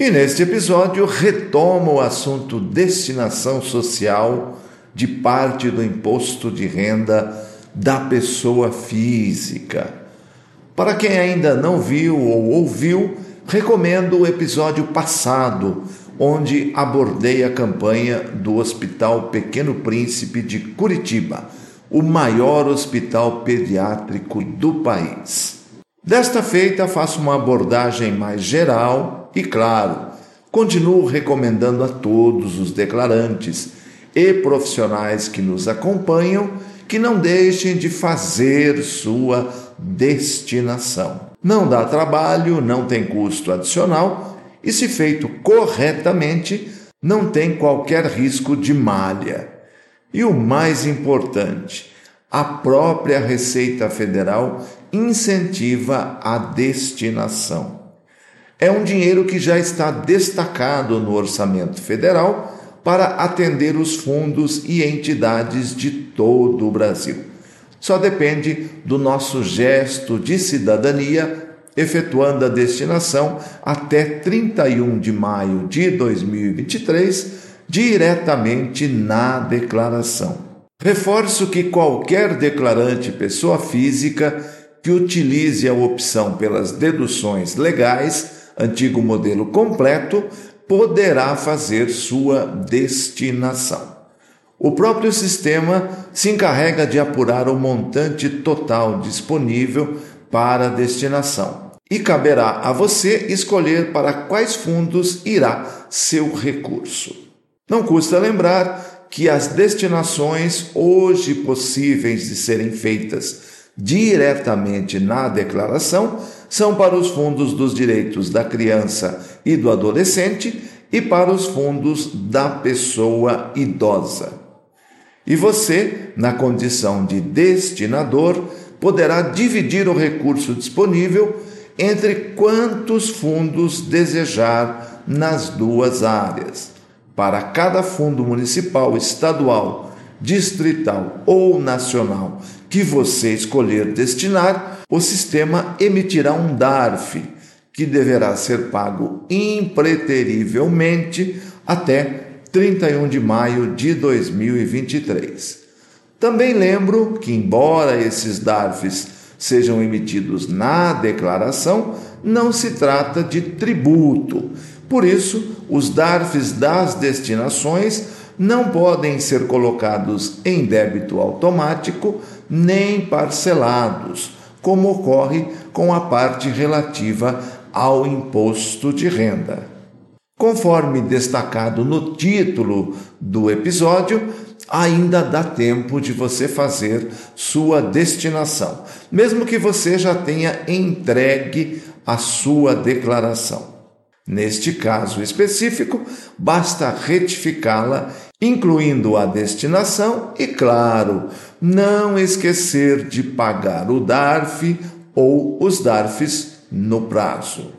E neste episódio retomo o assunto destinação social de parte do imposto de renda da pessoa física. Para quem ainda não viu ou ouviu, recomendo o episódio passado, onde abordei a campanha do Hospital Pequeno Príncipe de Curitiba, o maior hospital pediátrico do país. Desta feita, faço uma abordagem mais geral e, claro, continuo recomendando a todos os declarantes e profissionais que nos acompanham que não deixem de fazer sua destinação. Não dá trabalho, não tem custo adicional e, se feito corretamente, não tem qualquer risco de malha. E o mais importante, a própria Receita Federal incentiva a destinação. É um dinheiro que já está destacado no orçamento federal para atender os fundos e entidades de todo o Brasil. Só depende do nosso gesto de cidadania efetuando a destinação até 31 de maio de 2023 diretamente na declaração. Reforço que qualquer declarante pessoa física que utilize a opção pelas deduções legais antigo modelo completo, poderá fazer sua destinação. O próprio sistema se encarrega de apurar o montante total disponível para destinação e caberá a você escolher para quais fundos irá seu recurso. Não custa lembrar que as destinações hoje possíveis de serem feitas diretamente na declaração são para os fundos dos direitos da criança e do adolescente e para os fundos da pessoa idosa. E você, na condição de destinador, poderá dividir o recurso disponível entre quantos fundos desejar nas duas áreas. Para cada fundo municipal, estadual, distrital ou nacional que você escolher destinar, o sistema emitirá um DARF, que deverá ser pago impreterivelmente até 31 de maio de 2023. Também lembro que, embora esses DARFs sejam emitidos na declaração, não se trata de tributo. Por isso, os DARFs das destinações não podem ser colocados em débito automático nem parcelados como ocorre com a parte relativa ao imposto de renda. Conforme destacado no título do episódio, ainda dá tempo de você fazer sua destinação, mesmo que você já tenha entregue a sua declaração. Neste caso específico, basta retificá-la, incluindo a destinação e, claro, não esquecer de pagar o DARF ou os DARFs no prazo.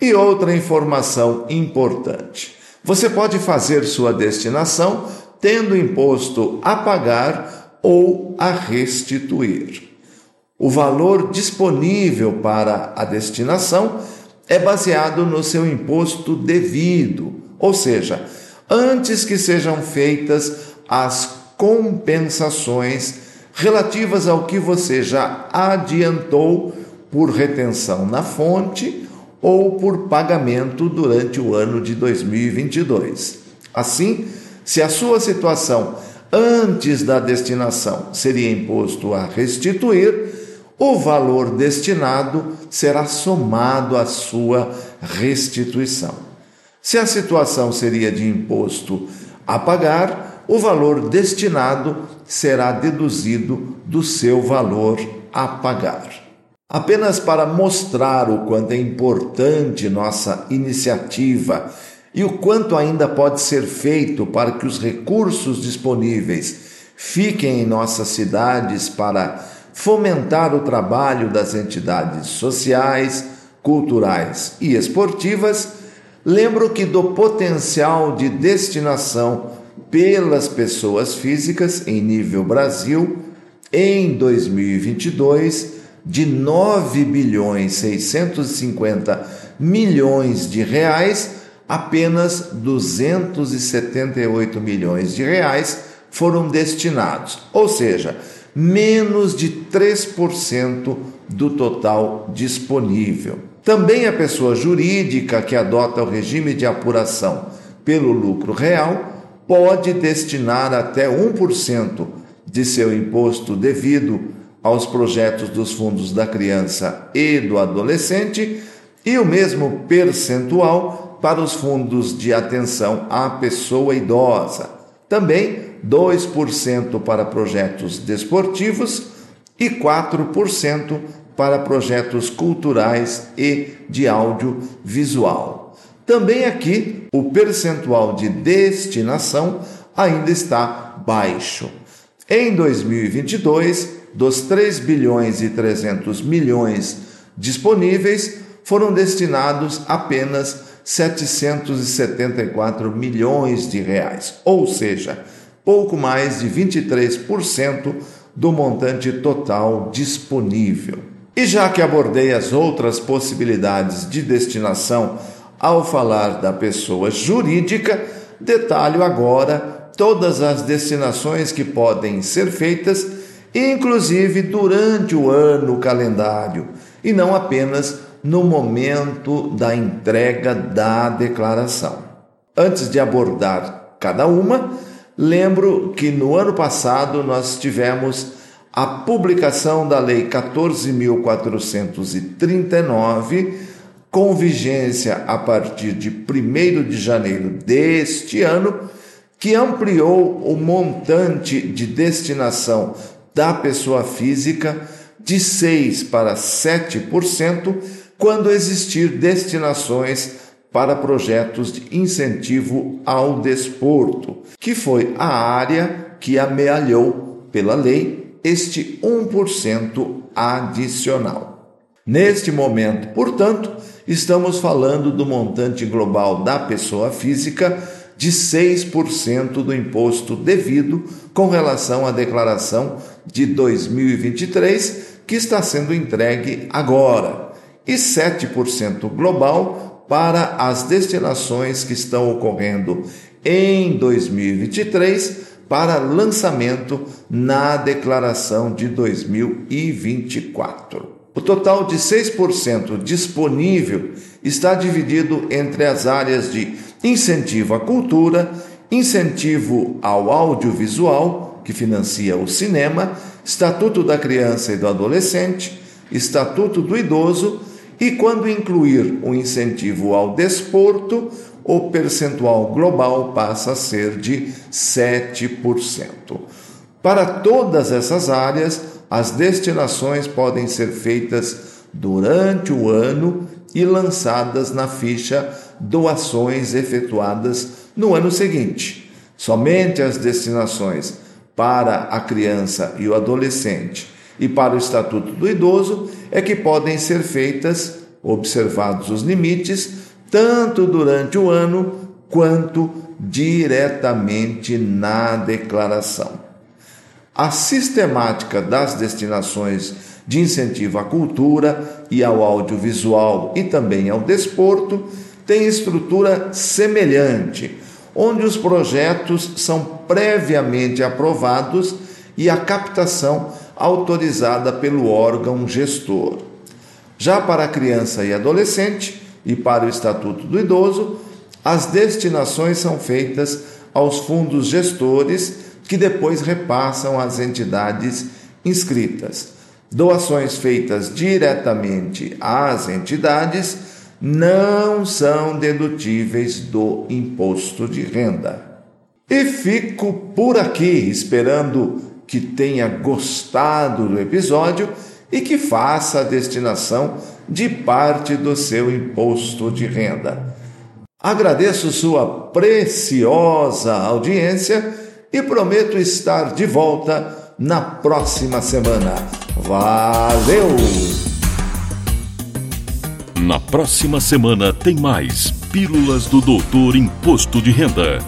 E outra informação importante: você pode fazer sua destinação tendo imposto a pagar ou a restituir. O valor disponível para a destinação é baseado no seu imposto devido, ou seja, antes que sejam feitas as compensações relativas ao que você já adiantou por retenção na fonte ou por pagamento durante o ano de 2022. Assim, se a sua situação antes da destinação seria imposto a restituir, o valor destinado será somado à sua restituição. Se a situação seria de imposto a pagar, o valor destinado será deduzido do seu valor a pagar. Apenas para mostrar o quanto é importante nossa iniciativa e o quanto ainda pode ser feito para que os recursos disponíveis fiquem em nossas cidades para fomentar o trabalho das entidades sociais, culturais e esportivas, lembro que do potencial de destinação pelas pessoas físicas em nível Brasil em 2022 de 9 bilhões 650 milhões de reais, apenas 278 milhões de reais foram destinados, ou seja, menos de 3% do total disponível. Também a pessoa jurídica que adota o regime de apuração pelo lucro real pode destinar até 1% de seu imposto devido aos projetos dos fundos da criança e do adolescente e o mesmo percentual para os fundos de atenção à pessoa idosa. Também 2% para projetos desportivos e 4% para projetos culturais e de audiovisual. Também aqui o percentual de destinação ainda está baixo. Em 2022, dos 3 bilhões e 300 milhões disponíveis, foram destinados apenas 774 milhões de reais, ou seja, pouco mais de 23% do montante total disponível. E já que abordei as outras possibilidades de destinação ao falar da pessoa jurídica, detalho agora todas as destinações que podem ser feitas, inclusive durante o ano calendário, e não apenas no momento da entrega da declaração. Antes de abordar cada uma, lembro que no ano passado nós tivemos a publicação da Lei 14.439, com vigência a partir de 1 de janeiro deste ano, que ampliou o montante de destinação da pessoa física de 6% para 7% quando existir destinações para projetos de incentivo ao desporto, que foi a área que amealhou pela lei este 1% adicional. Neste momento, portanto, estamos falando do montante global da pessoa física de 6% do imposto devido com relação à declaração de 2023, que está sendo entregue agora, e 7% global para as destinações que estão ocorrendo em 2023 para lançamento na declaração de 2024. O total de 6% disponível está dividido entre as áreas de incentivo à cultura, incentivo ao audiovisual, que financia o cinema, Estatuto da Criança e do Adolescente, Estatuto do Idoso e quando incluir o incentivo ao desporto, o percentual global passa a ser de 7%. Para todas essas áreas, as destinações podem ser feitas durante o ano e lançadas na ficha doações efetuadas no ano seguinte. Somente as destinações para a criança e o adolescente e para o Estatuto do Idoso é que podem ser feitas, observados os limites, tanto durante o ano quanto diretamente na declaração. A sistemática das destinações de incentivo à cultura e ao audiovisual e também ao desporto tem estrutura semelhante, onde os projetos são previamente aprovados e a captação autorizada pelo órgão gestor. Já para criança e adolescente e para o Estatuto do Idoso, as destinações são feitas aos fundos gestores que depois repassam às entidades inscritas. Doações feitas diretamente às entidades não são dedutíveis do imposto de renda. E fico por aqui esperando que tenha gostado do episódio e que faça a destinação de parte do seu imposto de renda. Agradeço sua preciosa audiência e prometo estar de volta na próxima semana. Valeu! Na próxima semana tem mais Pílulas do Doutor Imposto de Renda.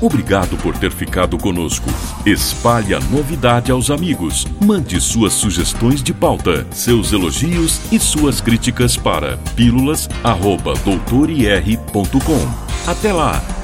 Obrigado por ter ficado conosco. Espalhe a novidade aos amigos. Mande suas sugestões de pauta, seus elogios e suas críticas para pílulas.doutorir.com. Até lá!